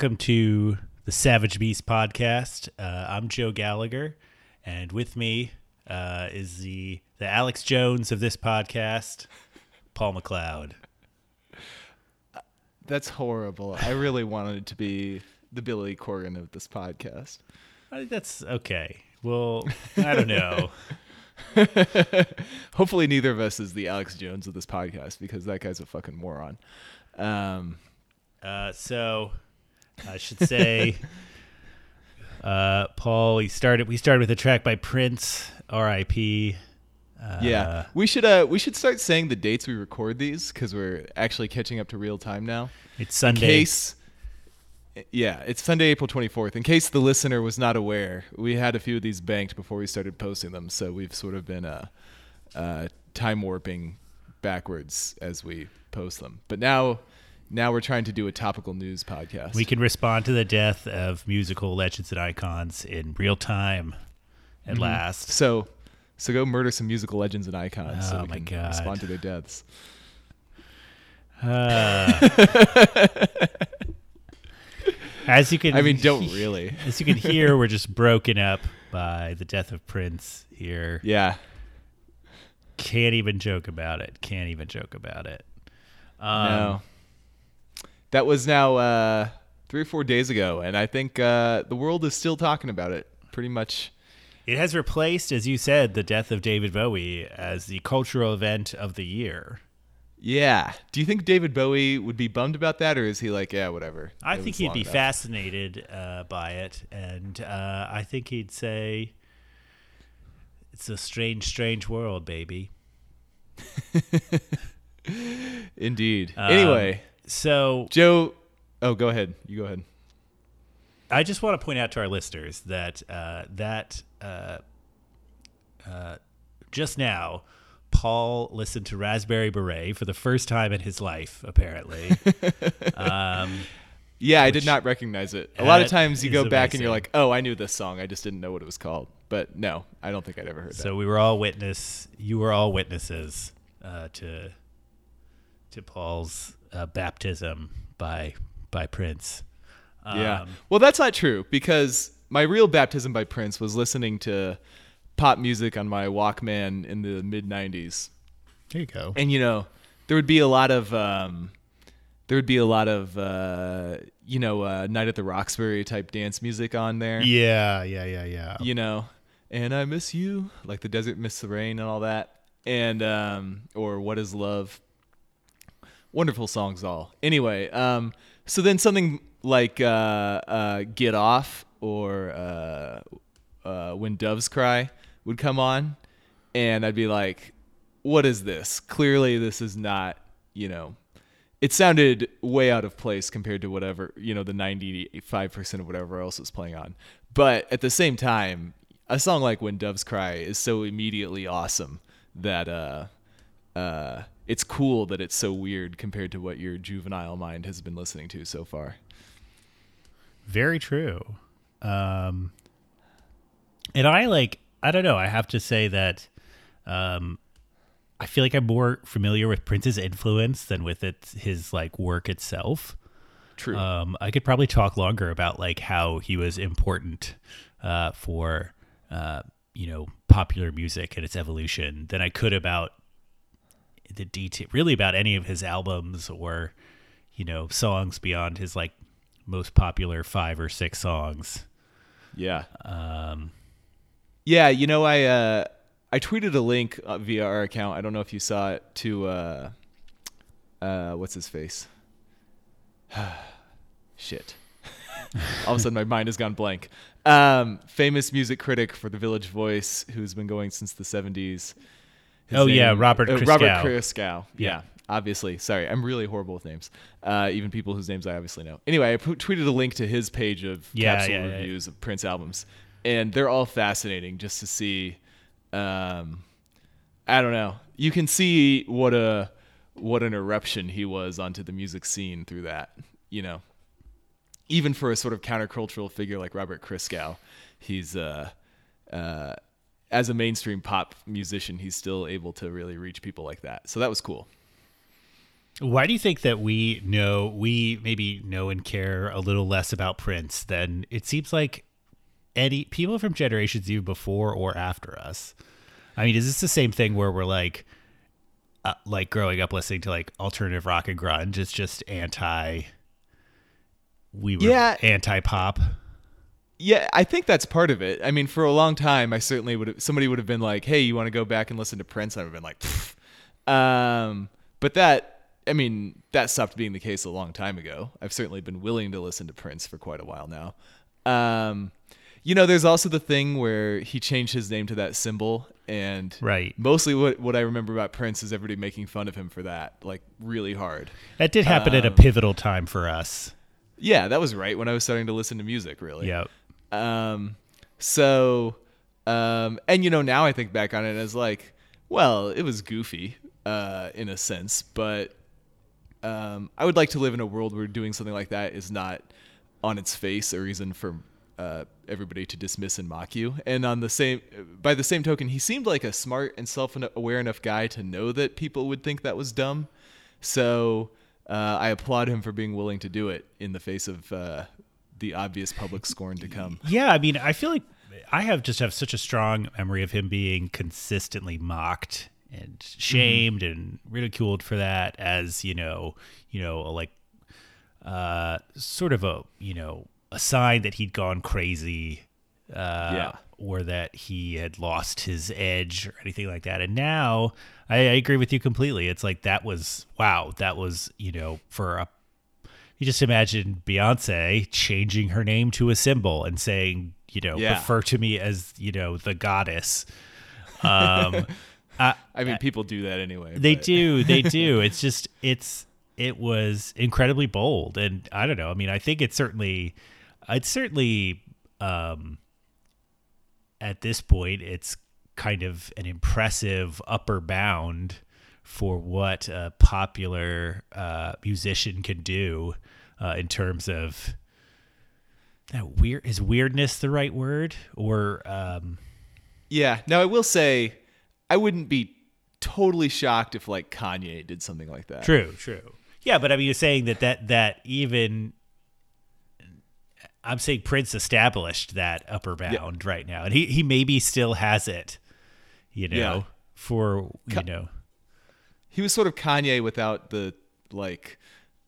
Welcome to the Savage Beast podcast. Uh, I'm Joe Gallagher, and with me uh, is the the Alex Jones of this podcast, Paul McLeod. That's horrible. I really wanted it to be the Billy Corgan of this podcast. I think that's okay. Well, I don't know. Hopefully, neither of us is the Alex Jones of this podcast because that guy's a fucking moron. Um, Uh, so I should say, uh, Paul, we started. We started with a track by Prince, R.I.P. Uh, yeah, we should uh, we should start saying the dates we record these because we're actually catching up to real time now. it's In Sunday. case, yeah, it's Sunday, April twenty fourth. In case the listener was not aware, we had a few of these banked before we started posting them, so we've sort of been uh, uh, time warping backwards as we post them. But now, now we're trying to do a topical news podcast. We can respond to the death of musical legends and icons in real time at Mm-hmm. last. So, so go murder some musical legends and icons. so Oh we my can God. Respond to their deaths. Uh, as you can, I mean, don't really. As you can hear, we're just broken up by the death of Prince here. Yeah. Can't even joke about it. Can't even joke about it. Um, no. That was now uh, three or four days ago, and I think uh, the world is still talking about it. Pretty much. It has replaced, as you said, the death of David Bowie as the cultural event of the year. Yeah. Do you think David Bowie would be bummed about that, or is he like, yeah, whatever? I It think he'd be enough." fascinated uh, by it, and uh, I think he'd say, "It's a strange, strange world, baby." Indeed. Um, anyway, So Joe. Oh, go ahead. You go ahead. I just want to point out to our listeners that uh, that uh, uh, just now, Paul listened to Raspberry Beret for the first time in his life, apparently. um, Yeah, I did not recognize it. A lot of times you go back and you're like, oh, I knew this song. I just didn't know what it was called. But no, I don't think I'd ever heard it. so we were all witness. You were all witnesses uh, to to Paul's uh, baptism by by Prince. that. Yeah. Um, Well, that's not true because my real baptism by Prince was listening to pop music on my Walkman in the mid 90s. There you go. and you know there would be a lot of um, there would be a lot of uh, you know uh, night at the roxbury type dance music on there Yeah, yeah, yeah, yeah. you know and i miss you like the desert miss the rain and all that and um, or what is love wonderful songs all. Anyway um, so then something like uh, uh, get off or uh, uh, when doves cry would come on and i'd be like what is this? Clearly this is not you know it sounded way out of place compared to whatever you know the 95% of whatever else was playing on. But at the same time a song like when doves cry is so immediately awesome that uh uh it's cool that it's so weird compared to what your juvenile mind has been listening to so far Very true. Um, and I like, I don't know, I have to say that um, I feel like I'm more familiar with Prince's influence than with it, his like work itself. true Um, I could probably talk longer about like how he was important uh, for uh, you know popular music and its evolution than I could about the detail, really about any of his albums or you know songs beyond his like most popular five or six songs. yeah Um, Yeah, you know, I uh, I tweeted a link uh, via our account. I don't know if you saw it to uh, uh, what's his face. Shit. All of a sudden, my mind has gone blank. Um, famous music critic for the Village Voice, who's been going since the '70s. Oh, yeah, Robert Robert Christgau. Christgau. Yeah. Yeah. obviously. Sorry, I'm really horrible with names. Uh, even people whose names I obviously know. Anyway, I p- tweeted a link to his page of Yeah, capsule yeah, yeah. reviews of Prince albums, and they're all fascinating just to see. Um, I don't know. You can see what a what an eruption he was onto the music scene through that. You know, even for a sort of countercultural figure like Robert Christgau, he's uh, uh, as a mainstream pop musician, he's still able to really reach people like that. So that was cool. Why do you think that we know we maybe know and care a little less about Prince than it seems like any people from generations even before or after us? I mean, is this the same thing where we're like, uh, like growing up listening to like alternative rock and grunge? It's just anti. We were Yeah. anti pop. Yeah, I think that's part of it. I mean, for a long time, I certainly would have. Somebody would have been like, "Hey, you want to go back and listen to Prince?" I would have been like, "Pfft." um, but that, I mean, that stopped being the case a long time ago. I've certainly been willing to listen to Prince for quite a while now. Um, you know, there's also the thing where he changed his name to that symbol, and Right. mostly what what I remember about Prince is everybody making fun of him for that, like really hard. That did happen at a Um, pivotal time for us. Yeah, that was right when I was starting to listen to music. Really. Yep. Um, so, um, and you know, now I think back on it as like, well, it was goofy, uh, in a sense, but, um, I would like to live in a world where doing something like that is not on its face a reason for, uh, everybody to dismiss and mock you. And on the same, by the same token, he seemed like a smart and self-aware enough guy to know that people would think that was dumb. So, uh, I applaud him for being willing to do it in the face of, uh, the obvious public scorn to come. Yeah, I mean, I feel like I have just have such a strong memory of him being consistently mocked and shamed and ridiculed for that as, you know, you know, like uh sort of a, you know, a sign that he'd gone crazy uh Yeah. or that he had lost his edge or anything like that. And now I, I agree with you completely. It's like that was wow, that was, you know, for a you just imagine Beyonce changing her name to a symbol and saying, you know, Yeah. refer to me as, you know, the goddess. Um, I, I mean, people do that anyway. they but- do, they do. It's just, it's, it was incredibly bold, and I don't know. I mean, I think it's certainly, it's certainly, um, at this point, it's kind of an impressive upper bound for what a popular uh, musician can do uh, in terms of that weird is weirdness the right word or um, Yeah. Now I will say, I wouldn't be totally shocked if like Kanye did something like that. True, true. Yeah, but I mean, you're saying that that that even I'm saying Prince established that upper bound right now, and he he maybe still has it. You know, Yeah. for you Ka- know, He was sort of Kanye without the like,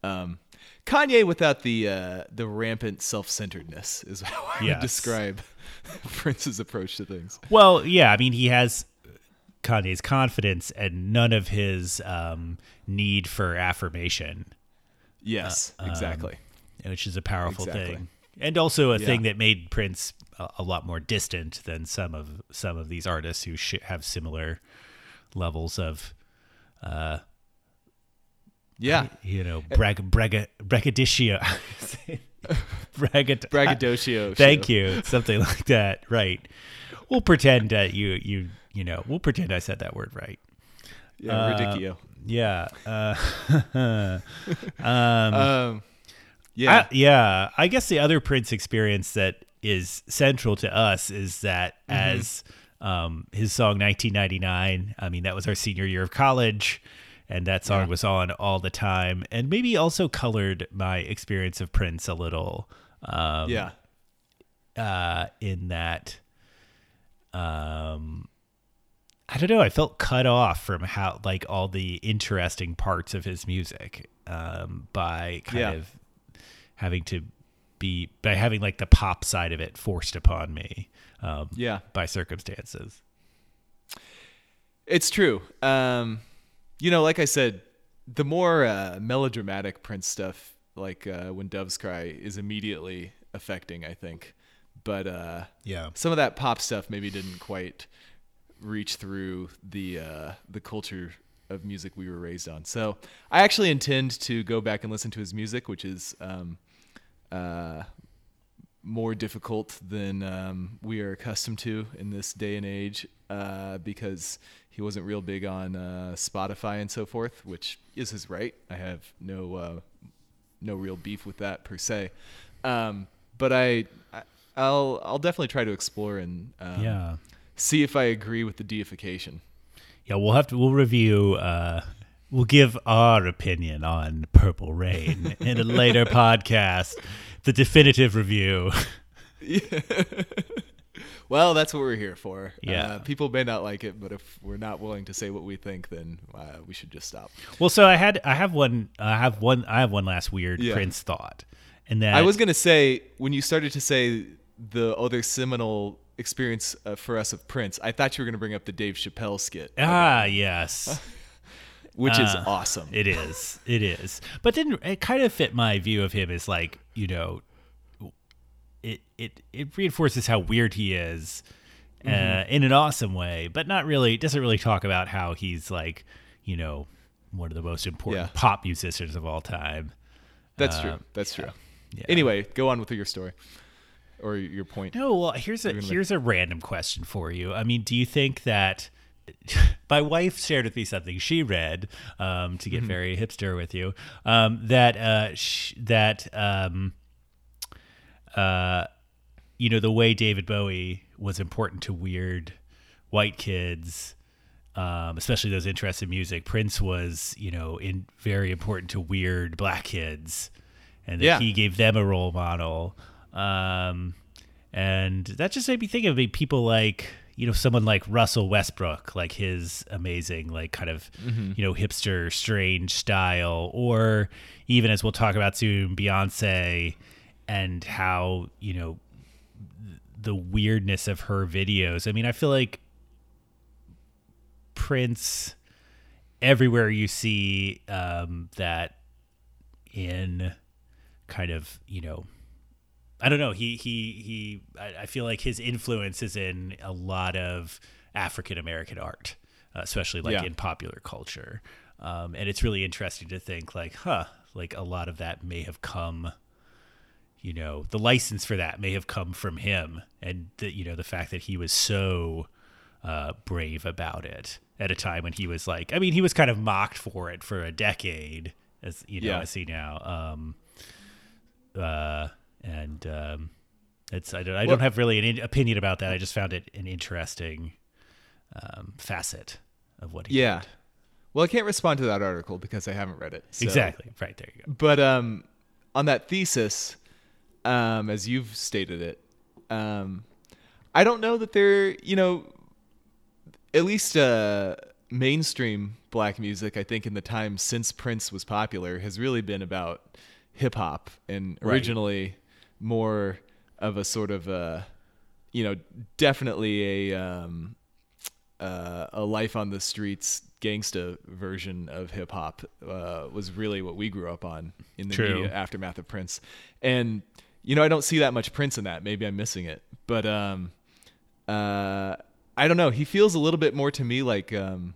um, Kanye without the uh, the rampant self-centeredness is how I Yes. would describe Prince's approach to things. well, yeah. I mean, he has Kanye's confidence and none of his um, need for affirmation. Yes, exactly. which is a powerful Exactly. thing, and also a Yeah. thing that made Prince a, a lot more distant than some of some of these artists who sh- have similar levels of, yeah. you know, brag brag braggadocio, bragad- Braggadocio. Thank you, something like that. Right. We'll pretend that you you you know we'll pretend I said that word right. Yeah, Uh, ridiculous. Yeah. Uh, um, Um, yeah. I, yeah, I guess the other Prince experience that is central to us is that Mm-hmm. as um, his song 1999, I mean, that was our senior year of college, and that song Yeah. was on all the time, and maybe also colored my experience of Prince a little. Um, yeah. uh, in that, um, I don't know. I felt cut off from how like all the interesting parts of his music um, by kind Yeah. of having to be by having like the pop side of it forced upon me um, Yeah. by circumstances. It's true. Um, you know, like I said, the more uh, melodramatic Prince stuff, like uh, when Doves Cry, is immediately affecting. I think, but uh, Yeah. some of that pop stuff maybe didn't quite reach through the uh, the culture of music we were raised on. So I actually intend to go back and listen to his music, which is um, uh, more difficult than um, we are accustomed to in this day and age, uh, because he wasn't real big on uh, Spotify and so forth, which is his right. I have no uh, no real beef with that per se. Um, but I, I I'll I'll definitely try to explore and um, Yeah. see if I agree with the deification. Yeah, we'll have to we'll review uh we'll give our opinion on Purple Rain in a later podcast, the definitive review. Well, that's what we're here for. Yeah. Uh, people may not like it, but if we're not willing to say what we think, then uh, we should just stop. Well, so I had I have one I have one I have one last weird Yeah. Prince thought, and that I was gonna say when you started to say the other seminal experience uh, for us of Prince, I thought you were gonna bring up the Dave Chappelle skit, ah yes. which is Uh, awesome. It is. It is. But didn't it kind of fit my view of him as like, you know, it it it reinforces how weird he is uh, Mm-hmm. in an awesome way, but not really doesn't really talk about how he's like, you know, one of the most important Yeah. pop musicians of all time. That's uh, true. That's true. Yeah. Anyway, go on with your story or your point. No, well, here's a gonna make- here's a random question for you. I mean, do you think that my wife shared with me something she read um, to get Mm-hmm. very hipster with you um, that uh, sh- that um, uh, you know the way David Bowie was important to weird white kids. Um, especially those interested in music, Prince was, you know, in very important to weird black kids, and that Yeah. he gave them a role model. Um, and that just made me think of people like you know someone like Russell Westbrook, like his amazing like kind of you know hipster strange style, or even as we'll talk about soon, Beyonce, and how you know the weirdness of her videos. I mean, I feel like Prince everywhere you see um, that in kind of you know I don't know he he he I, I feel like his influence is in a lot of African American art uh, especially like Yeah. in popular culture um, and it's really interesting to think like huh like a lot of that may have come you know the license for that may have come from him and the, you know the fact that he was so uh, brave about it at a time when he was like i mean he was kind of mocked for it for a decade as you know Yeah. i see now um uh and um it's i don't i Well- don't have really an in- opinion about that i just found it an interesting um facet of what he did. Yeah. did. Well, I can't respond to that article because I haven't read it. so- exactly right there you go But um, on that thesis, um, as you've stated it, um, I don't know that they're you know, at least uh, mainstream black music. I think in the time since Prince was popular has really been about hip hop and Right. More of a sort of a, you know, definitely a um, uh, a life on the streets gangsta version of hip hop uh, was really what we grew up on in the True. immediate aftermath of Prince. And you know, I don't see that much Prince in that. Maybe I'm missing it, but um, uh, I don't know. He feels a little bit more to me like um,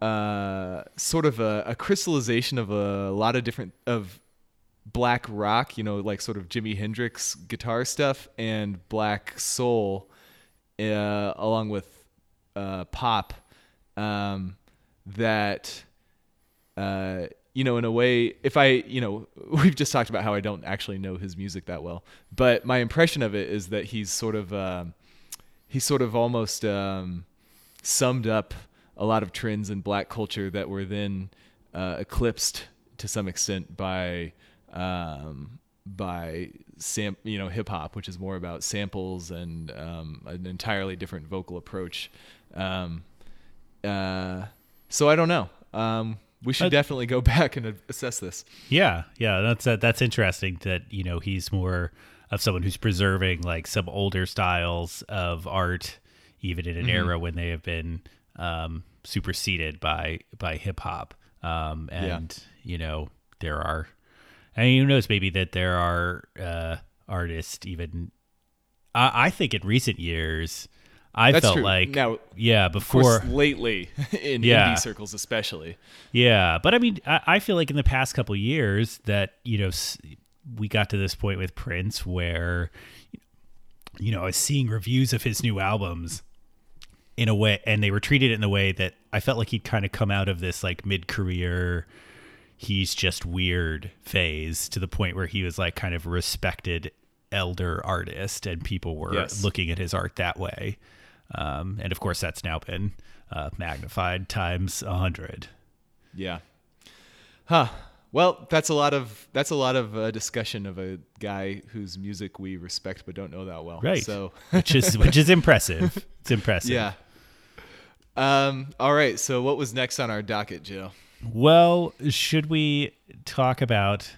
uh, sort of a, a crystallization of a lot of different of black rock, you know, like sort of Jimi Hendrix guitar stuff and black soul, uh, along with uh, pop. Um, that, uh, you know, in a way, if I, you know, we've just talked about how I don't actually know his music that well, but my impression of it is that he's sort of, um, he's sort of almost um, summed up a lot of trends in black culture that were then uh, eclipsed to some extent by um, by sam you know hip hop, which is more about samples and um, an entirely different vocal approach. Um, uh, so I don't know. Um, we should Uh, definitely go back and assess this. Yeah, yeah, that's uh, that's interesting. That you know he's more of someone who's preserving like some older styles of art, even in an Mm-hmm. era when they have been um, superseded by by hip hop. Um, and you know there are, and who knows, maybe that there are uh, artists even. I, I think in recent years, I That's felt true. like Now, yeah Of before course, lately in Yeah. indie circles, especially. Yeah, but I mean, I, I feel like in the past couple years that you know we got to this point with Prince where you know I was seeing reviews of his new albums in a way, and they were treated in the way that I felt like he'd kind of come out of this like mid-career, he's just weird phase to the point where he was like kind of respected elder artist, and people were Yes. looking at his art that way. Um, and of course, that's now been uh, magnified times a hundred. Yeah. Huh. Well, that's a lot of that's a lot of uh, discussion of a guy whose music we respect but don't know that well. Right. So which is which is impressive. It's impressive. yeah. Um. All right. So what was next on our docket, Joe? Well, should we talk about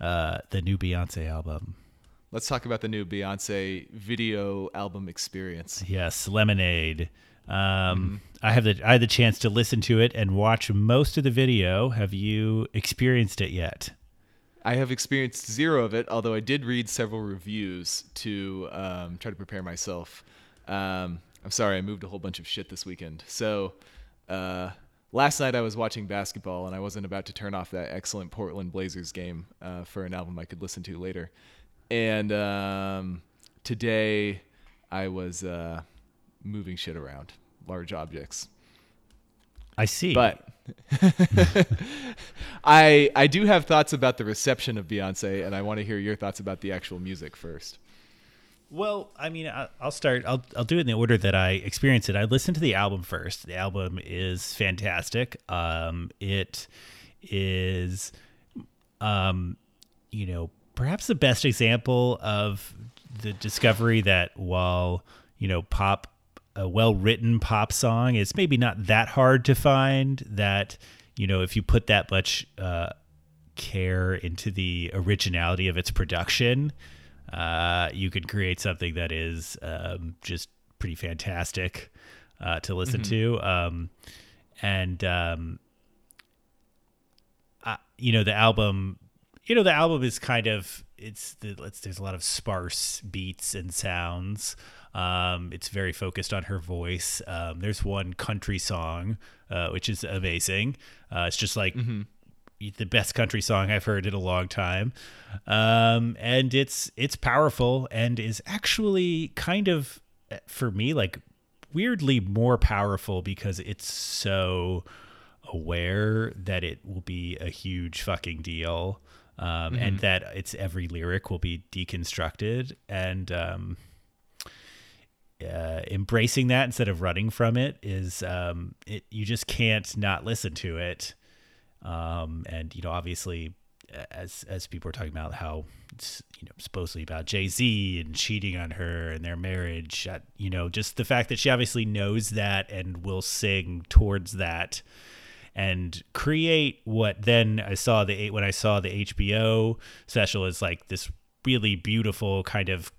uh, the new Beyonce album? Let's talk about the new Beyonce video album experience. Yes, Lemonade. Um, I have the I had the chance to listen to it and watch most of the video. Have you experienced it yet? I have experienced zero of it, although I did read several reviews to um, try to prepare myself. Um, I'm sorry, I moved a whole bunch of shit this weekend. So uh, last night I was watching basketball, and I wasn't about to turn off that excellent Portland Blazers game uh, for an album I could listen to later. And um, today I was uh, moving shit around, large objects. I see. But I I do have thoughts about the reception of Beyonce, and I want to hear your thoughts about the actual music first. Well, I mean, I- I'll start. I'll I'll do it in the order that I experienced it. I listened to the album first. The album is fantastic. Um, it is, um, you know, perhaps the best example of the discovery that while you know pop, a well written pop song is maybe not that hard to find. That you know, if you put that much uh, care into the originality of its production uh, you could create something that is um, just pretty fantastic uh, to listen to. Um, and um, uh, you know, the album, you know, the album is kind of it's, the, it's there's a lot of sparse beats and sounds. Um, it's very focused on her voice. Um, there's one country song, uh, which is amazing. Uh, it's just like the best country song I've heard in a long time. Um, and it's it's powerful and is actually kind of for me like weirdly more powerful because it's so aware that it will be a huge fucking deal. Um, and that it's every lyric will be deconstructed and um, uh, embracing that instead of running from it is um, it you just can't not listen to it um, and you know obviously as as people are talking about how it's you know supposedly about Jay Z and cheating on her and their marriage, uh, you know just the fact that she obviously knows that and will sing towards that and create what then I saw the when I saw the HBO special is like this really beautiful kind of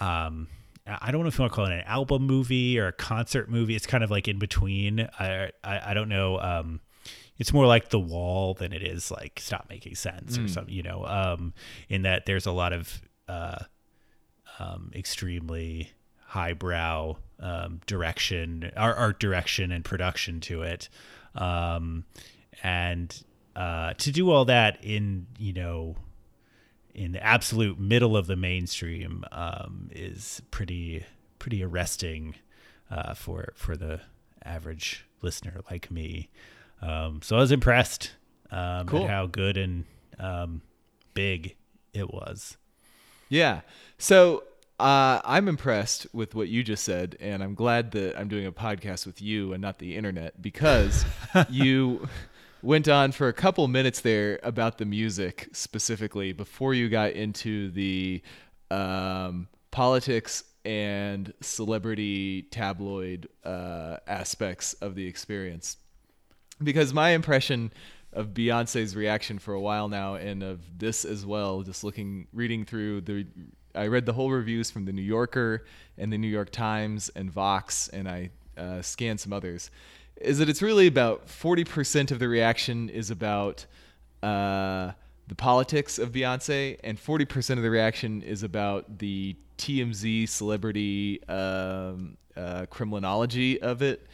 um I don't know if you want to call it an album movie or a concert movie. It's kind of like in between. I I, I don't know. Um, it's more like the wall than it is like stop making sense or something. You know, um, in that there's a lot of uh, um, extremely highbrow um, direction, art, art direction, and production to it, um, and uh, to do all that in you know in the absolute middle of the mainstream um, is pretty pretty arresting uh, for for the average listener like me. Um, so I was impressed um, Cool. at how good and um, big it was. Yeah. So uh, I'm impressed with what you just said, and I'm glad that I'm doing a podcast with you and not the internet because you went on for a couple minutes there about the music specifically before you got into the um, politics and celebrity tabloid uh, aspects of the experience because my impression of Beyonce's reaction for a while now, and of this as well, just looking, reading through the, I read the whole reviews from the New Yorker and the New York Times and Vox, and I uh, scanned some others. Is that it's really about forty percent of the reaction is about uh, the politics of Beyonce, and forty percent of the reaction is about the TMZ celebrity um, uh, criminology of it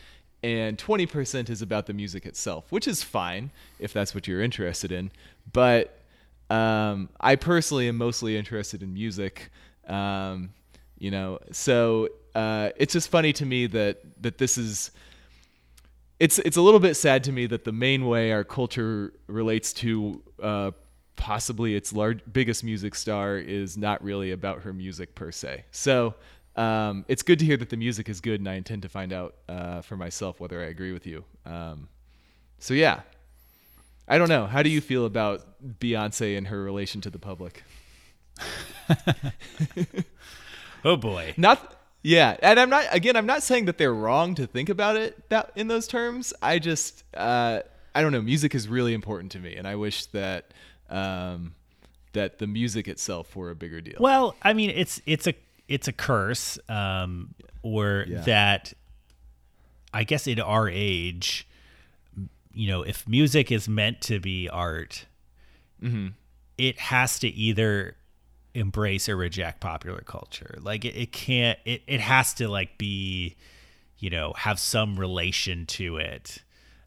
and 20% is about the music itself, which is fine if that's what you're interested in. But um, I personally am mostly interested in music, um, you know. So uh, it's just funny to me that that this is. It's it's a little bit sad to me that the main way our culture relates to uh, possibly its large biggest music star is not really about her music per se. So um, it's good to hear that the music is good, and I intend to find out uh, for myself whether I agree with you. Um, so yeah, I don't know. How do you feel about Beyonce and her relation to the public? oh boy. Not yeah, and I'm not again. I'm not saying that they're wrong to think about it that in those terms. I just uh, I don't know. Music is really important to me, and I wish that um, that the music itself were a bigger deal. Well, I mean, it's it's a it's a curse, um, or Yeah. that I guess in our age, you know, if music is meant to be art, it has to either embrace or reject popular culture. Like it, it can't. It it has to like be, you know, have some relation to it,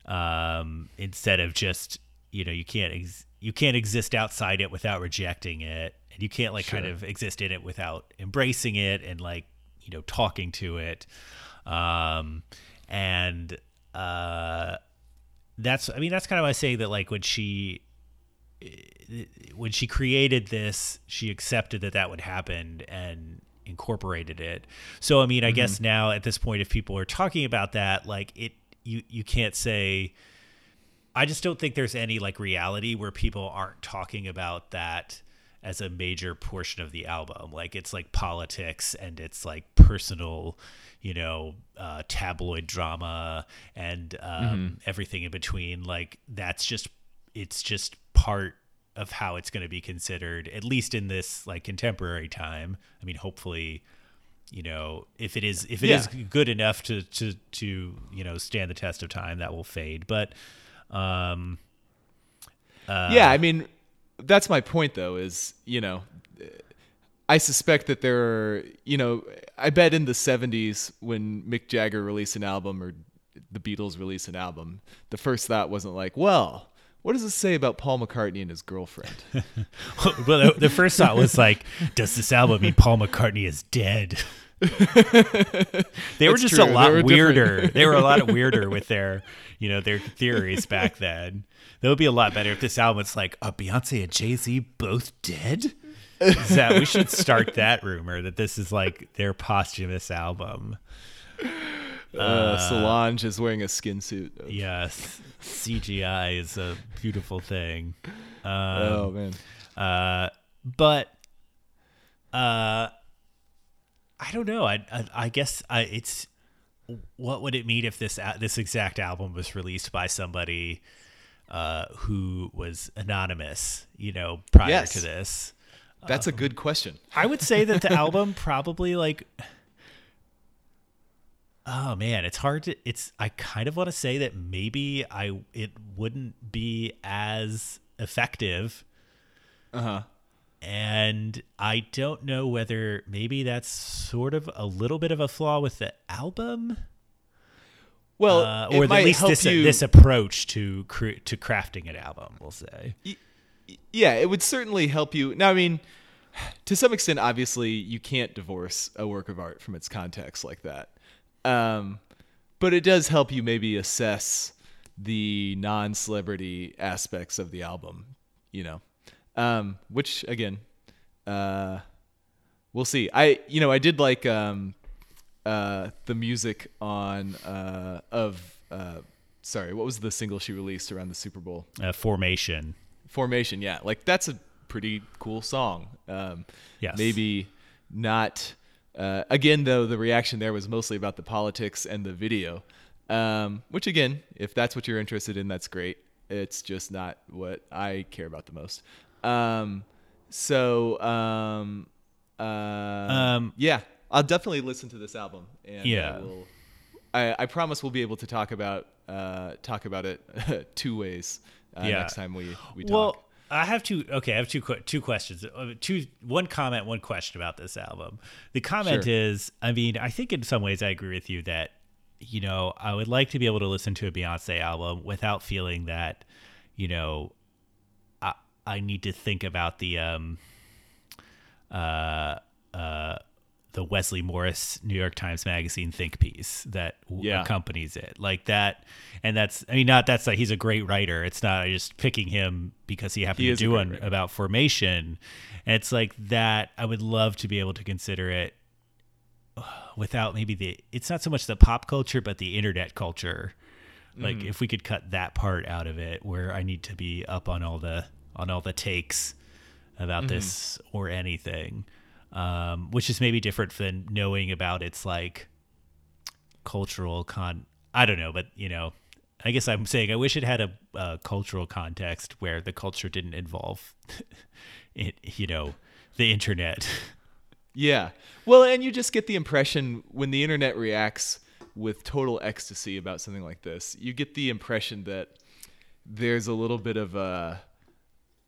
um, instead of just you know you can't ex- you can't exist outside it without rejecting it, and you can't like kind of exist in it without embracing it and like you know talking to it, um, and uh, that's I mean that's kind of why I say that like when she when she created this, she accepted that that would happen and incorporated it. So I mean, I guess now at this point, if people are talking about that, like it, you you can't say. I just don't think there's any like reality where people aren't talking about that as a major portion of the album. Like it's like politics and it's like personal, you know, uh, tabloid drama and um, everything in between. Like that's just it's just part of how it's going to be considered, at least in this like contemporary time. I mean, hopefully, you know, if it is if it is Yeah. good enough to to to you know stand the test of time, that will fade. But um, uh, yeah, I mean, that's my point though. Is you know, I suspect that there are you know, I bet in the '70s when Mick Jagger released an album or the Beatles released an album, the first thought wasn't like, well. What does this say about Paul McCartney and his girlfriend? well, the, the first thought was like, does this album mean Paul McCartney is dead? they were just true. a lot different. weirder. they were a lot weirder with their, you know, their theories back then. That would be a lot better if this album was like, are Beyonce and Jay Z both dead? That we should start that rumor that this is like their posthumous album. Uh, Solange is wearing a skin suit. Yes, CGI is a beautiful thing. Um, oh man. Uh, but uh, I don't know. I I, I guess I, it's what would it mean if this a- this exact album was released by somebody uh, who was anonymous? You know, prior Yes. to this. That's a good question. I would say that the album probably like Oh man, it's hard to it's I kind of want to say that maybe I it wouldn't be as effective Uh huh. and I don't know whether maybe that's sort of a little bit of a flaw with the album Well, uh, it or might at least help this you. this approach to cre- to crafting an album, we'll say. yeah, it would certainly help you. Now, I mean, to some extent, obviously, you can't divorce a work of art from its context like that. Um, but it does help you maybe assess the non-celebrity aspects of the album, you know, um, which again, uh, we'll see. I, you know, I did like um, uh, the music on uh, of. Uh, sorry, what was the single she released around the Super Bowl? Uh, formation. Formation, yeah, like that's a pretty cool song. Um, Yes. Maybe not. Uh, again, though, the reaction there was mostly about the politics and the video, um, which again, if that's what you're interested in, that's great. It's just not what I care about the most. Um, so, um, uh, Um, yeah, I'll definitely listen to this album, and Yeah. we'll, I, I promise we'll be able to talk about uh, talk about it two ways uh, Yeah. next time we we talk. Well, I have two. Okay, I have two two questions. Uh, Two one comment, one question about this album. The comment Sure. is, I mean, I think in some ways I agree with you that you know I would like to be able to listen to a Beyonce album without feeling that you know I I need to think about the um uh uh the Wesley Morris New York Times Magazine think piece that Yeah. accompanies it, like that, and that's I mean not that's like he's a great writer. It's not just picking him because he happened He to do one writer. about formation, and it's like that. I would love to be able to consider it uh, without maybe the it's not so much the pop culture but the internet culture Like if we could cut that part out of it, where I need to be up on all the on all the takes about this or anything, um, which is maybe different than knowing about its like cultural con. I don't know, but you know, I guess I'm saying I wish it had a, a cultural context where the culture didn't involve, it, you know, the internet. Yeah. Well, and you just get the impression when the internet reacts with total ecstasy about something like this, you get the impression that there's a little bit of a,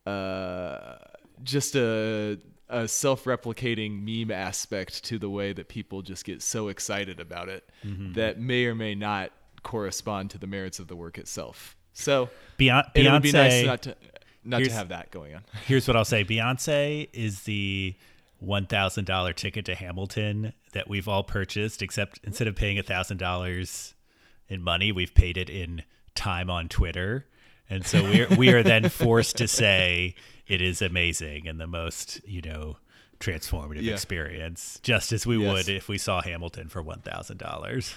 uh, just a, a self-replicating meme aspect to the way that people just get so excited about it mm-hmm. that may or may not correspond to the merits of the work itself. So Beyonce, it would be nice not to not to have that going on. Here's what I'll say: Beyonce is the one thousand dollar ticket to Hamilton that we've all purchased. Except instead of paying thousand dollars in money, we've paid it in time on Twitter, and so we're we are then forced to say it is amazing and the most you know transformative Yeah. experience, just as we Yes. would if we saw Hamilton for one thousand dollars.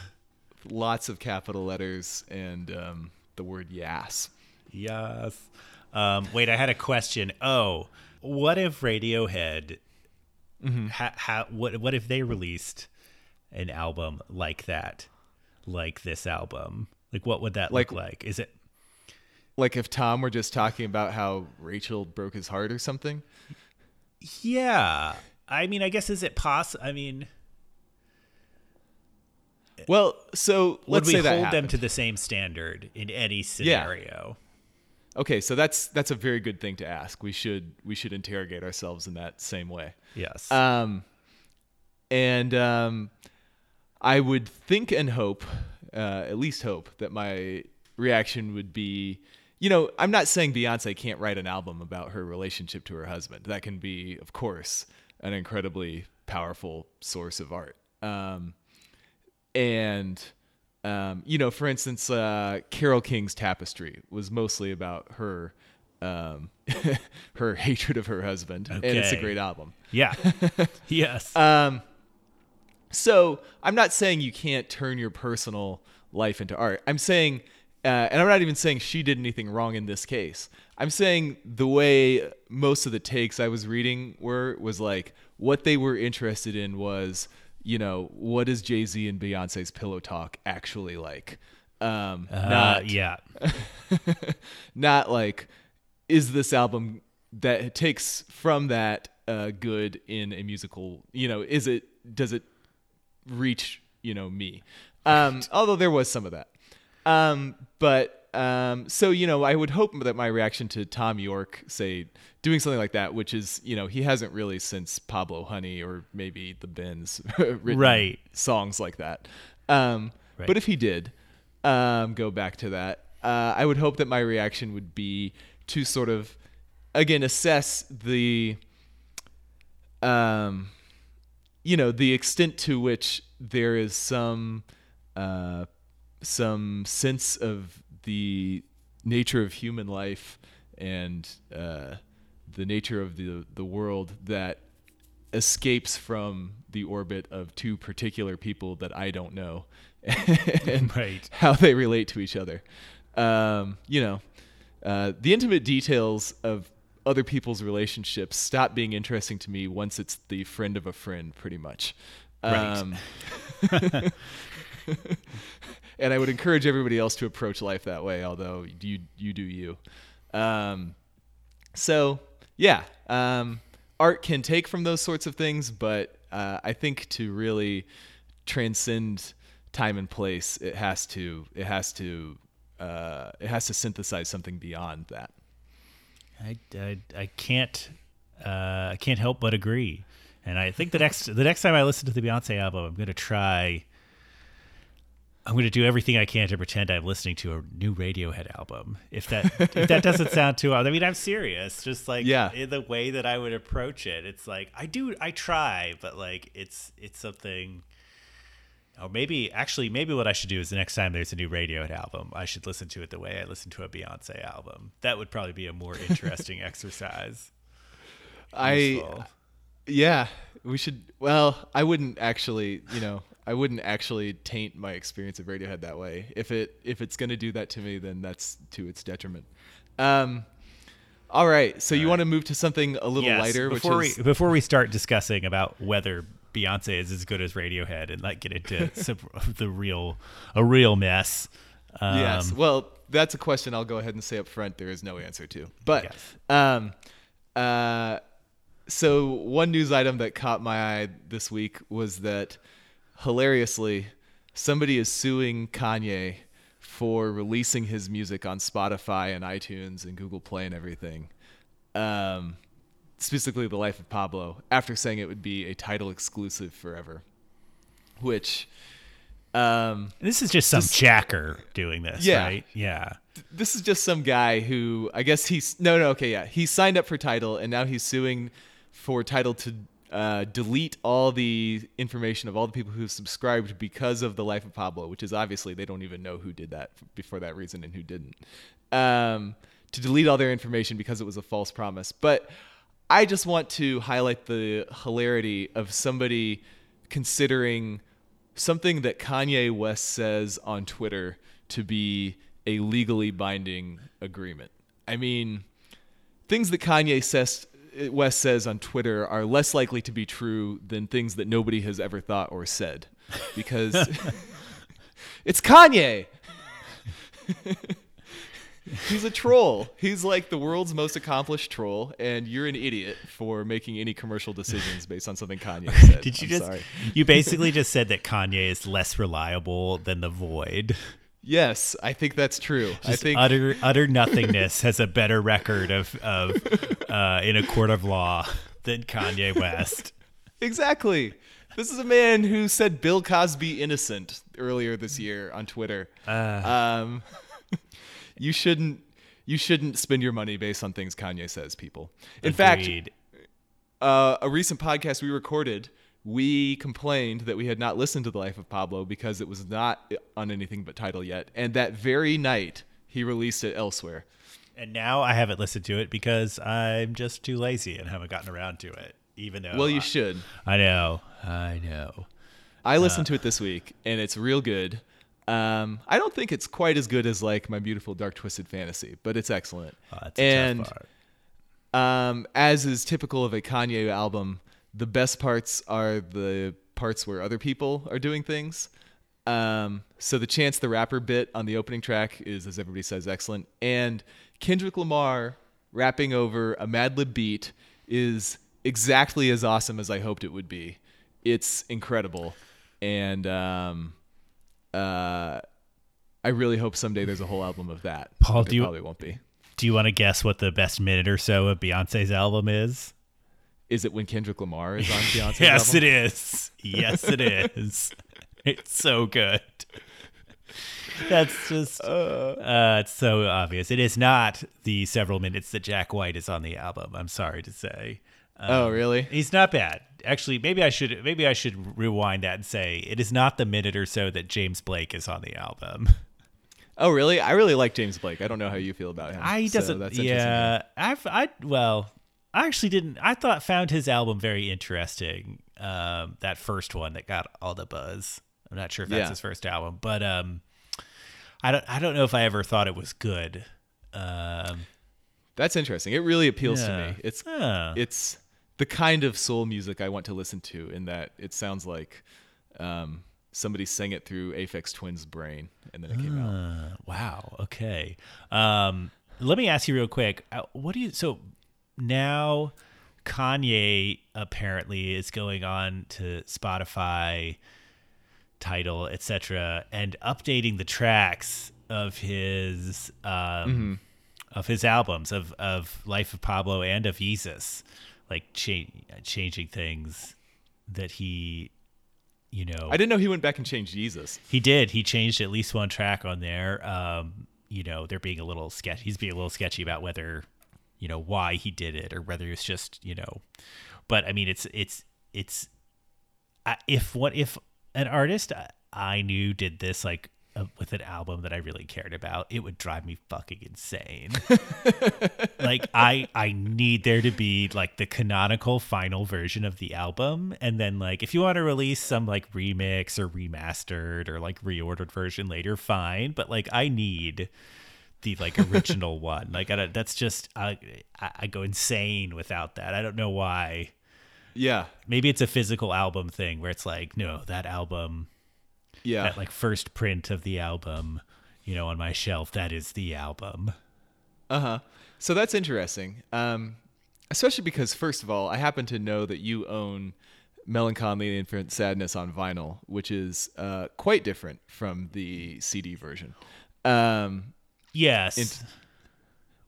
Lots of capital letters and um, the word "yes." Yes. Um, wait, I had a question. Oh, what if Radiohead? Ha, ha, what what if they released an album like that, like this album? Like, what would that Like- look like? Is it? Like if Thom were just talking about how Rachel broke his heart or something. Yeah. I mean, I guess is it possible? I mean, Well, so would let's we say that hold them to the same standard in any scenario? Okay, so that's that's a very good thing to ask. We should we should interrogate ourselves in that same way. Yes. Um, and um, I would think and hope, uh, at least hope, that my reaction would be, you know, I'm not saying Beyonce can't write an album about her relationship to her husband. That can be, of course, an incredibly powerful source of art. Um, and um, you know, for instance, uh, Carole King's Tapestry was mostly about her um, her hatred of her husband, and it's a great album. yeah. yes. Um, so I'm not saying you can't turn your personal life into art. I'm saying, uh, and I'm not even saying she did anything wrong in this case. I'm saying the way most of the takes I was reading were was like what they were interested in was, you know, what is Jay Z and Beyonce's pillow talk actually like? Um, Uh, not yeah. not like is this album that takes from that uh, good in a musical you know is it does it reach you know me um although there was some of that um but um so you know i would hope that my reaction to Thom Yorke say doing something like that which is you know he hasn't really since pablo honey or maybe the Bends written Right. songs like that um Right. but if he did um, go back to that, uh, I would hope that my reaction would be to sort of, again, assess the, um, you know, the extent to which there is some, uh, some sense of the nature of human life and uh, the nature of the the world that escapes from the orbit of two particular people that I don't know and Right. how they relate to each other. Um, you know, uh, the intimate details of other people's relationships stop being interesting to me once it's the friend of a friend, pretty much. Right. And I would encourage everybody else to approach life that way, although you you do you. Um, so yeah, um, art can take from those sorts of things, but uh, I think to really transcend time and place, it has to it has to uh, it has to synthesize something beyond that. I, I, I can't uh, I can't help but agree. And I think the next the next time I listen to the Beyonce album, I'm gonna try. I'm gonna do everything I can to pretend I'm listening to a new Radiohead album. If that if that doesn't sound too odd, I mean I'm serious. Just like Yeah. in the way that I would approach it, it's like I do I try, but like it's it's something. Or maybe actually maybe what I should do is the next time there's a new Radiohead album, I should listen to it the way I listen to a Beyonce album. That would probably be a more interesting exercise. I Useful. yeah, we should. Well, I wouldn't actually. You know, I wouldn't actually taint my experience of Radiohead that way. If it if it's gonna do that to me, then that's to its detriment. Um, all right, so you want to move to something a little Yes, lighter, which before is we before we start discussing about whether Beyonce is as good as Radiohead and like get into some, the real a real mess. Um, yes. Well, that's a question I'll go ahead and say up front. There is no answer to. But Yes. um, uh, so one news item that caught my eye this week was that hilariously, somebody is suing Kanye for releasing his music on Spotify and iTunes and Google Play and everything. Um, specifically, The Life of Pablo, after saying it would be a Tidal exclusive forever, which. Um, This is just some This- jacker doing this, Yeah. right? Yeah. this is just some guy who I guess he's no no okay yeah he signed up for Tidal and now he's suing for Tidal to uh, delete all the information of all the people who subscribed because of the life of Pablo which is obviously they don't even know who did that before that reason and who didn't um, to delete all their information because it was a false promise but I just want to highlight the hilarity of somebody considering something that Kanye West says on Twitter to be a legally binding agreement. I mean, things that Kanye says West says on Twitter are less likely to be true than things that nobody has ever thought or said because it's Kanye. He's a troll. He's like the world's most accomplished troll, and you're an idiot for making any commercial decisions based on something Kanye said. Did you I'm just sorry. you basically just said that Kanye is less reliable than the void? Yes, I think that's true. I think utter utter nothingness has a better record of of uh, in a court of law than Kanye West. exactly. This is a man who said Bill Cosby innocent earlier this year on Twitter. um, you shouldn't you shouldn't spend your money based on things Kanye says, people. In fact, uh, a recent podcast we recorded, we complained that we had not listened to the life of Pablo because it was not on anything but Tidal yet, and that very night he released it elsewhere. and now I haven't listened to it because I'm just too lazy and haven't gotten around to it. Even though well, you I- should. I know, I know. I listened to it this week, and it's real good. Um, I don't think it's quite as good as like my beautiful dark twisted fantasy, but it's excellent. Oh, and um, as is typical of a Kanye album, the best parts are the parts where other people are doing things. Um, so the Chance the Rapper bit on the opening track is, as everybody says, excellent. And Kendrick Lamar rapping over a Madlib beat is exactly as awesome as I hoped it would be. It's incredible, and um, uh, I really hope someday there's a whole album of that. Paul, do you- probably won't be. Do you want to guess what the best minute or so of Beyonce's album is? Is it when Kendrick Lamar is on Beyonce's yes, album? it is. Yes, it is. it's so good. That's just uh, it's so obvious. It is not the several minutes that Jack White is on the album. I'm sorry to say. Um, Oh, really? He's not bad. Actually, maybe I should maybe I should rewind that and say it is not the minute or so that James Blake is on the album. Oh, really? I really like James Blake. I don't know how you feel about him. I so doesn't. that's interesting. yeah, I've I well, I actually didn't. I thought found his album very interesting. Um, that first one that got all the buzz. I'm not sure if that's Yeah. his first album, but um, I don't. I don't know if I ever thought it was good. Um, That's interesting. It really appeals Yeah. to me. It's Huh. it's the kind of soul music I want to listen to. In that it sounds like um, somebody sang it through Aphex Twin's brain, and then it came out. Uh, wow. Okay. Um, let me ask you real quick. Uh, what do you so now? Kanye apparently is going on to Spotify, Tidal, etc., and updating the tracks of his um, of his albums of of Life of Pablo and of Yeezus, like cha- changing things that he, you know, I didn't know he went back and changed Yeezus. he did. He changed at least one track on there. Um, you know, they're being a little sketch. He's being a little sketchy about whether, you know, why he did it or whether it's just, you know, but I mean, it's it's it's if what if an artist I- knew did this like uh, with an album that I really cared about, it would drive me fucking insane. like I I need there to be like the canonical final version of the album and then like if you want to release some like remix or remastered or like reordered version later fine, but like I need the like original one. Like I don't, that's just I, I go insane without that. I don't know why. Yeah. Maybe it's a physical album thing where it's like no, that album Yeah. that like first print of the album, you know, on my shelf, that is the album. Uh huh. So that's interesting. Um, especially because first of all, I happen to know that you own Mellon Collie and Infinite Sadness on vinyl, which is uh, quite different from the CD version. Um, Yes. Int-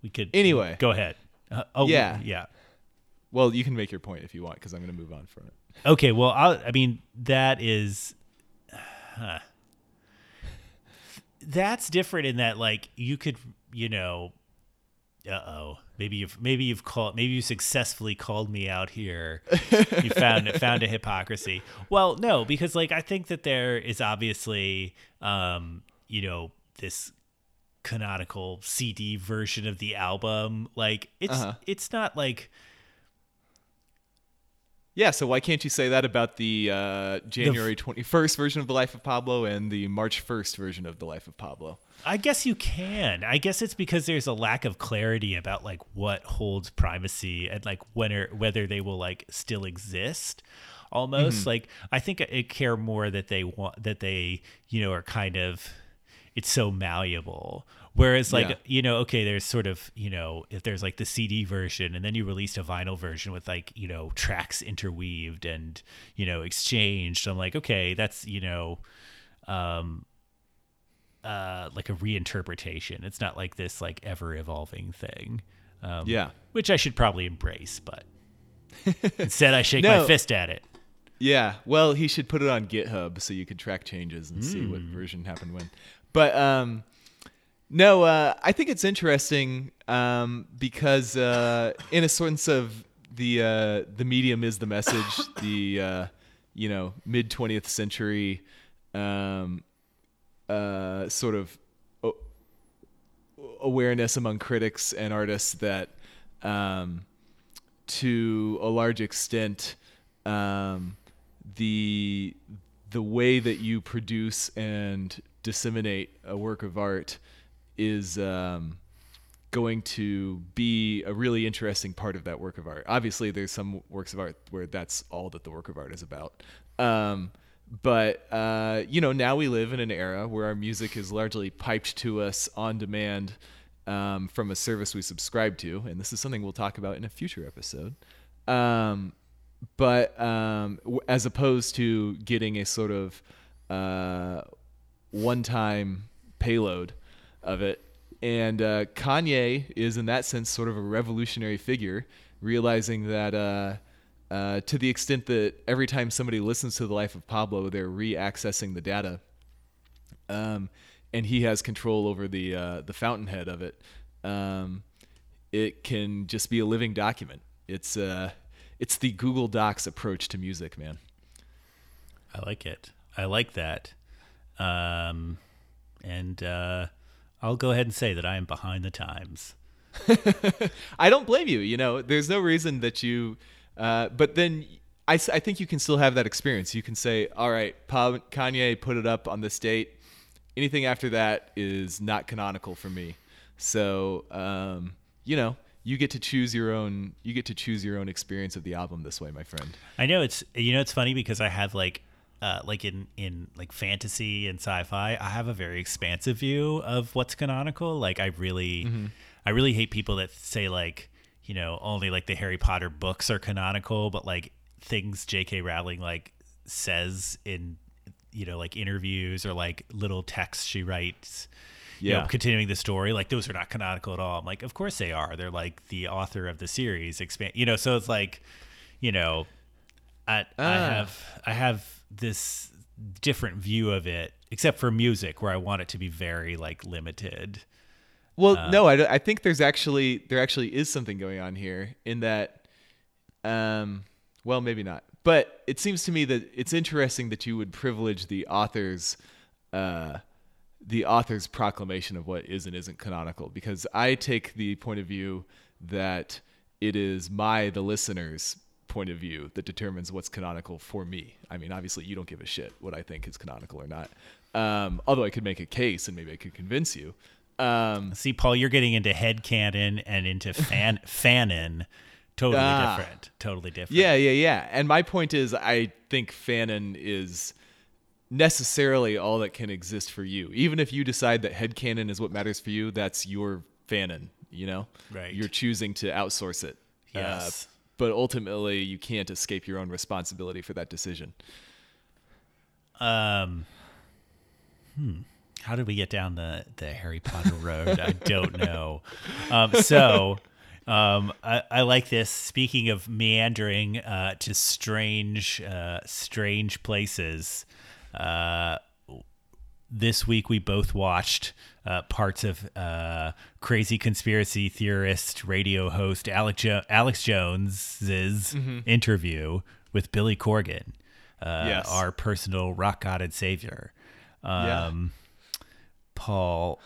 we could Anyway. go ahead. Uh, oh Yeah. yeah. well, you can make your point if you want, because I'm going to move on from it. Okay, well, I'll, I mean, that is, huh. that's different in that, like, you could, you know, uh oh, maybe you've maybe you've called maybe you successfully called me out here. you found found a hypocrisy. Well, no, because like I think that there is obviously, um, you know, this canonical CD version of the album. Like, it's Uh-huh. it's not like. Yeah, so why can't you say that about the uh, January 21st version of The Life of Pablo and the March 1st version of The Life of Pablo? I guess you can. I guess it's because there's a lack of clarity about like what holds primacy and like whether whether they will like still exist. Almost like I think I care more that they want that they you know are kind of it's so malleable. Whereas like Yeah. you know okay there's sort of you know if there's like the CD version and then you released a vinyl version with like you know tracks interweaved and you know exchanged. I'm like okay that's you know um uh, like a reinterpretation. It's not like this like ever evolving thing. Um, Yeah. which I should probably embrace, but instead I shake No. my fist at it. Yeah, well, he should put it on GitHub so you could track changes and see Hmm. what version happened when. But um, no, uh, I think it's interesting um, because, uh, in a sense of the uh, the medium is the message, the uh, you know mid twentieth century um, uh, sort of o- awareness among critics and artists that um, to a large extent um, the the way that you produce and disseminate a work of art is um, going to be a really interesting part of that work of art. Obviously, there's some works of art where that's all that the work of art is about. Um, but uh, you know, now we live in an era where our music is largely piped to us on demand um, from a service we subscribe to, and this is something we'll talk about in a future episode. Um, but um, as opposed to getting a sort of uh, one-time payload of it, and uh, Kanye is in that sense sort of a revolutionary figure, realizing that. Uh, uh, to the extent that every time somebody listens to the life of Pablo, they're re-accessing the data, um, and he has control over the uh, the fountainhead of it. Um, it can just be a living document. It's uh, it's the Google Docs approach to music, man. I like it. I like that. Um, and uh, I'll go ahead and say that I am behind the times. I don't blame you. You know, there's no reason that you. Uh, but then I, I think you can still have that experience. You can say, all right, Pa- Kanye put it up on this date. Anything after that is not canonical for me. So, um, you know, you get to choose your own. You get to choose your own experience of the album this way, my friend. I know it's you know it's funny because I have like uh, like in in like fantasy and sci-fi, I have a very expansive view of what's canonical. Like I really I really hate people that say like you know only like the Harry Potter books are canonical, but like things J.K. Rowling like says in you know like interviews or like little texts she writes you know, Yeah. continuing the story like those are not canonical at all i'm like of course they are they're like the author of the series expand you know so it's like you know I, I Ah. have I have this different view of it, except for music, where I want it to be very like limited. Well, no, I, I think there's actually there actually is something going on here in that, um, well, maybe not, but it seems to me that it's interesting that you would privilege the author's, uh, the author's proclamation of what is and isn't canonical because I take the point of view that it is my the listener's point of view that determines what's canonical for me. I mean, obviously you don't give a shit what I think is canonical or not. Um, although I could make a case and maybe I could convince you. Um, See, Paul, you're getting into head canon and into fan fanon. Totally Ah. different. Totally different. Yeah, yeah, yeah. And my point is, I think fanon is necessarily all that can exist for you. Even if you decide that headcanon is what matters for you, that's your fanon, you know? Right. You're choosing to outsource it. Uh, Yes. But ultimately, you can't escape your own responsibility for that decision. Um. Hmm. How did we get down the the Harry Potter road? I don't know. Um. So. Um, I, I like this. Speaking of meandering uh, to strange, uh, strange places, uh, this week we both watched uh, parts of uh, crazy conspiracy theorist radio host Alex, jo- Alex Jones's interview with Billy Corgan, uh, Yes. our personal rock god and savior. Yeah. Um, Paul,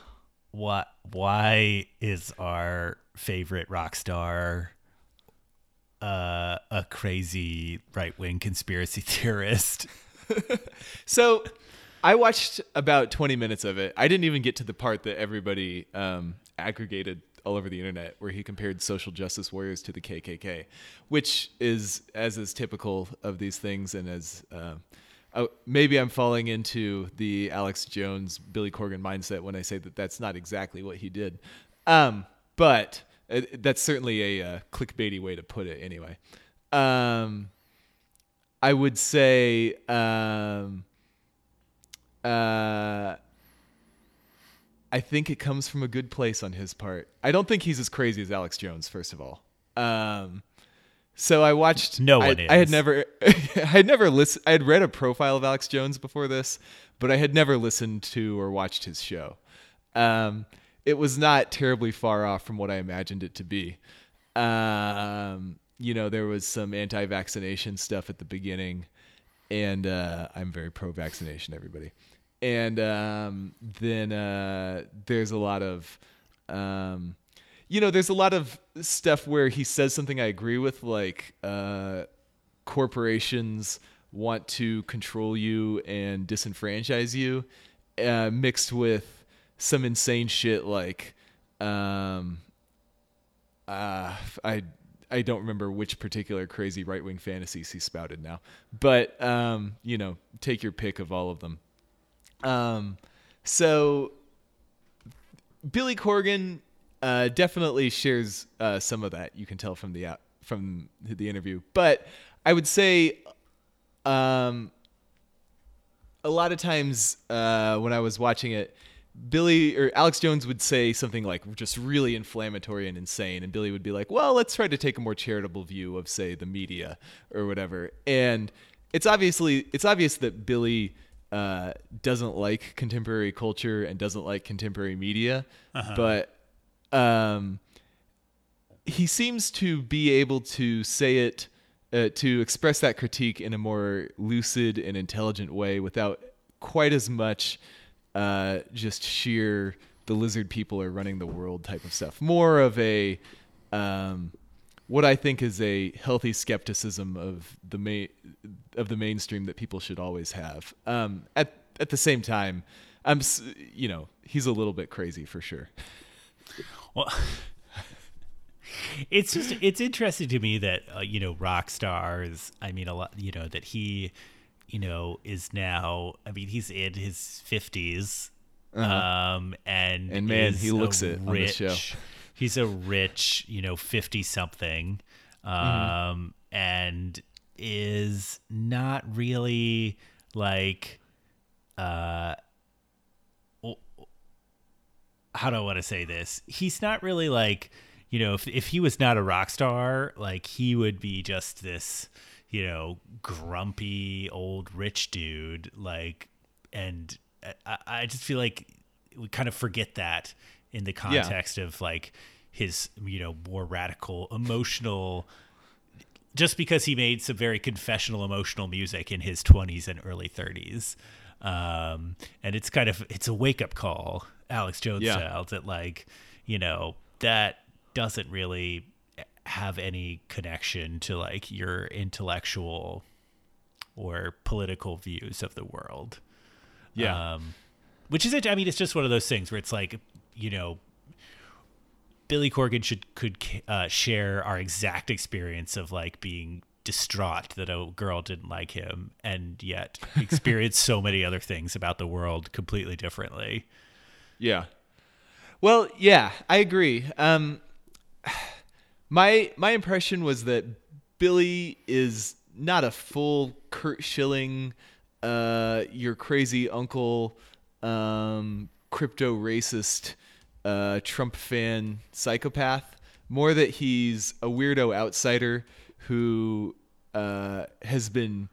what? Why is our favorite rock star uh, a crazy right wing conspiracy theorist? So I watched about 20 minutes of it. I didn't even get to the part that everybody um, aggregated all over the internet where he compared social justice warriors to the KKK, which is, as is typical of these things, and as uh, oh, maybe I'm falling into the Alex Jones, Billy Corgan mindset when I say that that's not exactly what he did. Um, but uh, that's certainly a uh, clickbaity way to put it, anyway. Um, I would say um, uh, I think it comes from a good place on his part. I don't think he's as crazy as Alex Jones, first of all. Um, so I watched. No I, one I had never, I had never listened. I had read a profile of Alex Jones before this, but I had never listened to or watched his show. Um, it was not terribly far off from what I imagined it to be. Um, you know, there was some anti-vaccination stuff at the beginning, and uh, I'm very pro-vaccination, everybody. And um, then uh, there's a lot of, um, you know, there's a lot of stuff where he says something I agree with, like uh, corporations want to control you and disenfranchise you, uh, mixed with some insane shit like, um, uh, I I don't remember which particular crazy right wing fantasies he spouted now, but um, you know, take your pick of all of them. Um, so Billy Corgan uh, definitely shares uh, some of that. You can tell from the out from the interview, but I would say, um, a lot of times uh, when I was watching it, Billy or Alex Jones would say something like just really inflammatory and insane, and Billy would be like, "Well, let's try to take a more charitable view of, say, the media or whatever." And it's obviously it's obvious that Billy uh, doesn't like contemporary culture and doesn't like contemporary media, but um, he seems to be able to say it uh, to express that critique in a more lucid and intelligent way without quite as much uh, just sheer the lizard people are running the world type of stuff. More of a um, what I think is a healthy skepticism of the main of the mainstream that people should always have. Um, at at the same time, I'm you know he's a little bit crazy for sure. Well, it's just it's interesting to me that uh, you know rock stars. I mean, a lot. You know that he, you know, is now. I mean, he's in his 50s um, and Uh-huh. And man, he looks it on this show. He's a rich, you know, fifty something, um, Mm-hmm. and is not really like uh how do I want to say this? He's not really like, you know, if if he was not a rock star, like he would be just this, you know, grumpy old rich dude. Like, and I, I just feel like we kind of forget that in the context of like his, you know, more radical emotional. Just because he made some very confessional, emotional music in his 20s and early 30s. Um, and it's kind of it's a wake up call, Alex Jones Yeah. style, that like you know that doesn't really have any connection to like your intellectual or political views of the world. Yeah. Um, which is it. I mean, it's just one of those things where it's like, you know, Billy Corgan should could uh, share our exact experience of like being distraught that a girl didn't like him, and yet experience so many other things about the world completely differently. Yeah. Well, yeah, I agree. Um, my my impression was that Billy is not a full Curt Schilling, uh, your crazy uncle, um, crypto racist, uh, Trump fan psychopath. More that he's a weirdo outsider who uh, has been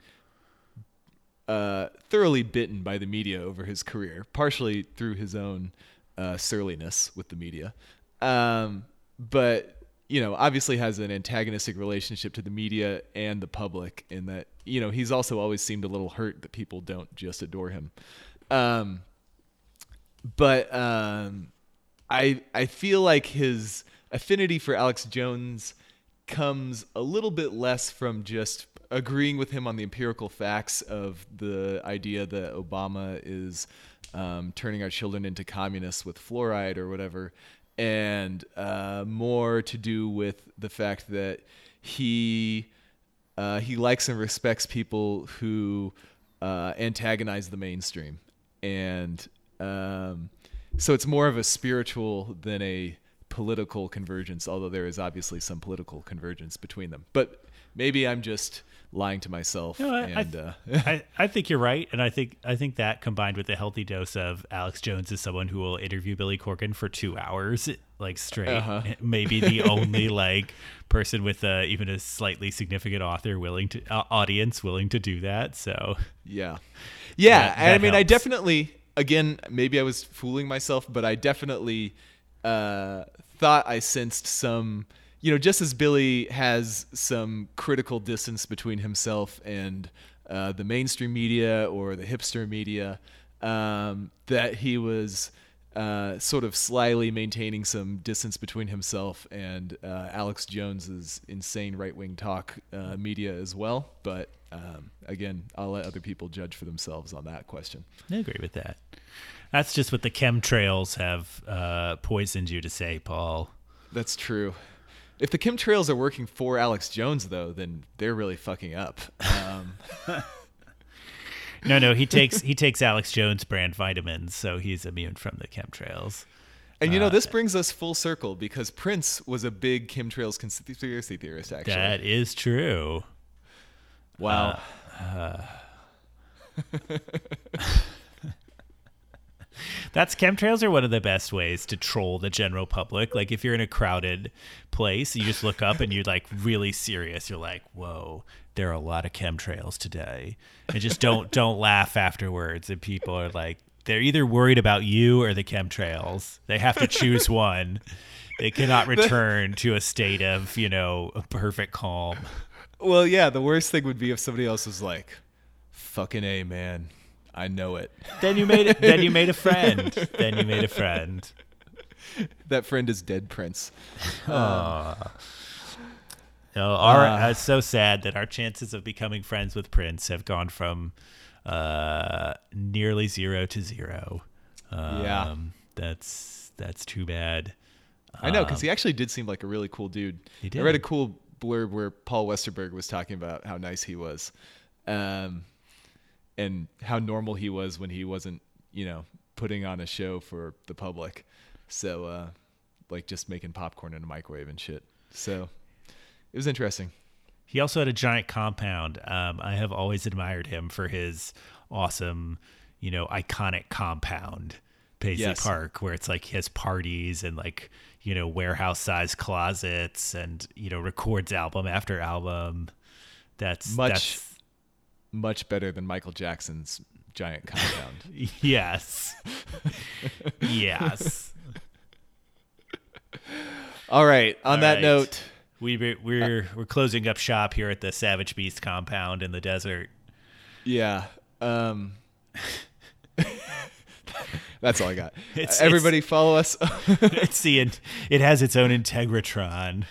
uh, thoroughly bitten by the media over his career, partially through his own uh, surliness with the media. Um, but, you know, obviously has an antagonistic relationship to the media and the public in that, you know, he's also always seemed a little hurt that people don't just adore him. Um, but um, I I feel like his affinity for Alex Jones comes a little bit less from just agreeing with him on the empirical facts of the idea that Obama is um, turning our children into communists with fluoride or whatever, and uh, more to do with the fact that he uh, he likes and respects people who uh, antagonize the mainstream, and um, so it's more of a spiritual than a political convergence. Although there is obviously some political convergence between them, but maybe I'm just lying to myself. No, I, and I, uh, I, I think you're right, and I think I think that combined with a healthy dose of Alex Jones is someone who will interview Billy Corgan for two hours, like straight. Uh-huh. Maybe the only like person with uh, even a slightly significant author willing to uh, audience willing to do that. So Yeah. Yeah. That- and I that mean, I definitely, again, maybe I was fooling myself, but I definitely uh, thought I sensed some, you know, just as Billy has some critical distance between himself and uh, the mainstream media or the hipster media, um, that he was. Uh, sort of slyly maintaining some distance between himself and uh, Alex Jones's insane right wing talk uh, media as well. But um, again, I'll let other people judge for themselves on that question. I agree with that. That's just what the chemtrails have uh, poisoned you to say, Paul. That's true. If the chemtrails are working for Alex Jones, though, then they're really fucking up. Um, No, no, he takes he takes Alex Jones brand vitamins, so he's immune from the chemtrails. and you know, Uh, this brings us full circle because Prince was a big chemtrails conspiracy theorist, actually. That is true. Wow. Uh, uh. That's chemtrails are one of the best ways to troll the general public. Like if you're in a crowded place, you just look up and you're like really serious. You're like, "Whoa, there are a lot of chemtrails today," and just don't don't laugh afterwards. And people are like, they're either worried about you or the chemtrails. They have to choose one. They cannot return to a state of you know perfect calm. Well, yeah, the worst thing would be if somebody else was like, fucking A, man. I know it. Then you made it. Then you made a friend. Then you made a friend. that friend is dead, Prince. No, our Uh. it's so sad that our chances of becoming friends with Prince have gone from uh, nearly zero to zero. Um, Yeah. that's that's too bad. I know, because he actually did seem like a really cool dude. He did. I read a cool blurb where Paul Westerberg was talking about how nice he was, um, and how normal he was when he wasn't, you know, putting on a show for the public. So, uh, like, just making popcorn in a microwave and shit. So, it was interesting. He also had a giant compound. Um, I have always admired him for his awesome, you know, iconic compound, Paisley Yes. Park, where it's like he has parties and like, you know, warehouse sized closets and, you know, records album after album. That's Much- that's, Much better than Michael Jackson's giant compound. yes. yes. All right. On All that right. note, We we're we're closing up shop here at the Savage Beast compound in the desert. yeah. Um, That's all I got. It's- Everybody follow us. it's the it has its own Integratron.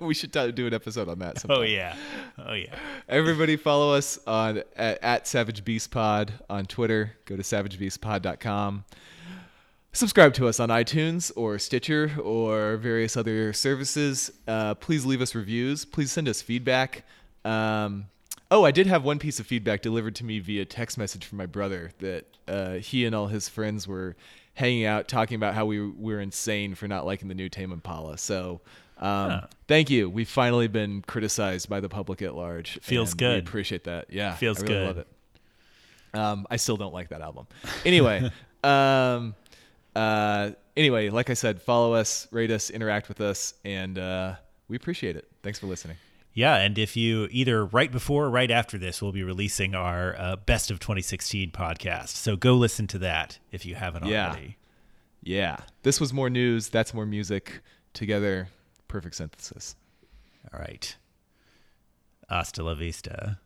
we should do an episode on that. Sometime. Oh yeah, oh yeah. Everybody follow us on at, at Savage Beast Pod on Twitter. Go to savagebeastpod.com. Subscribe to us on iTunes or Stitcher or various other services. Uh, please leave us reviews. Please send us feedback. Um, oh, I did have one piece of feedback delivered to me via text message from my brother that uh, he and all his friends were hanging out talking about how we were insane for not liking the new Tame Impala. So. Um, Huh. Thank you. We've finally been criticized by the public at large. Feels good. We appreciate that. Yeah, Feels I really good. Love it. Um, I still don't like that album. Anyway, um, uh, anyway, like I said, follow us, rate us, interact with us, and uh, we appreciate it. Thanks for listening. Yeah, and if you either right before or right after this, we'll be releasing our uh, best of 2016 podcast. So go listen to that if you haven't Yeah. already. Yeah, this was more news. That's more music. Together, perfect synthesis. All right. Hasta la vista.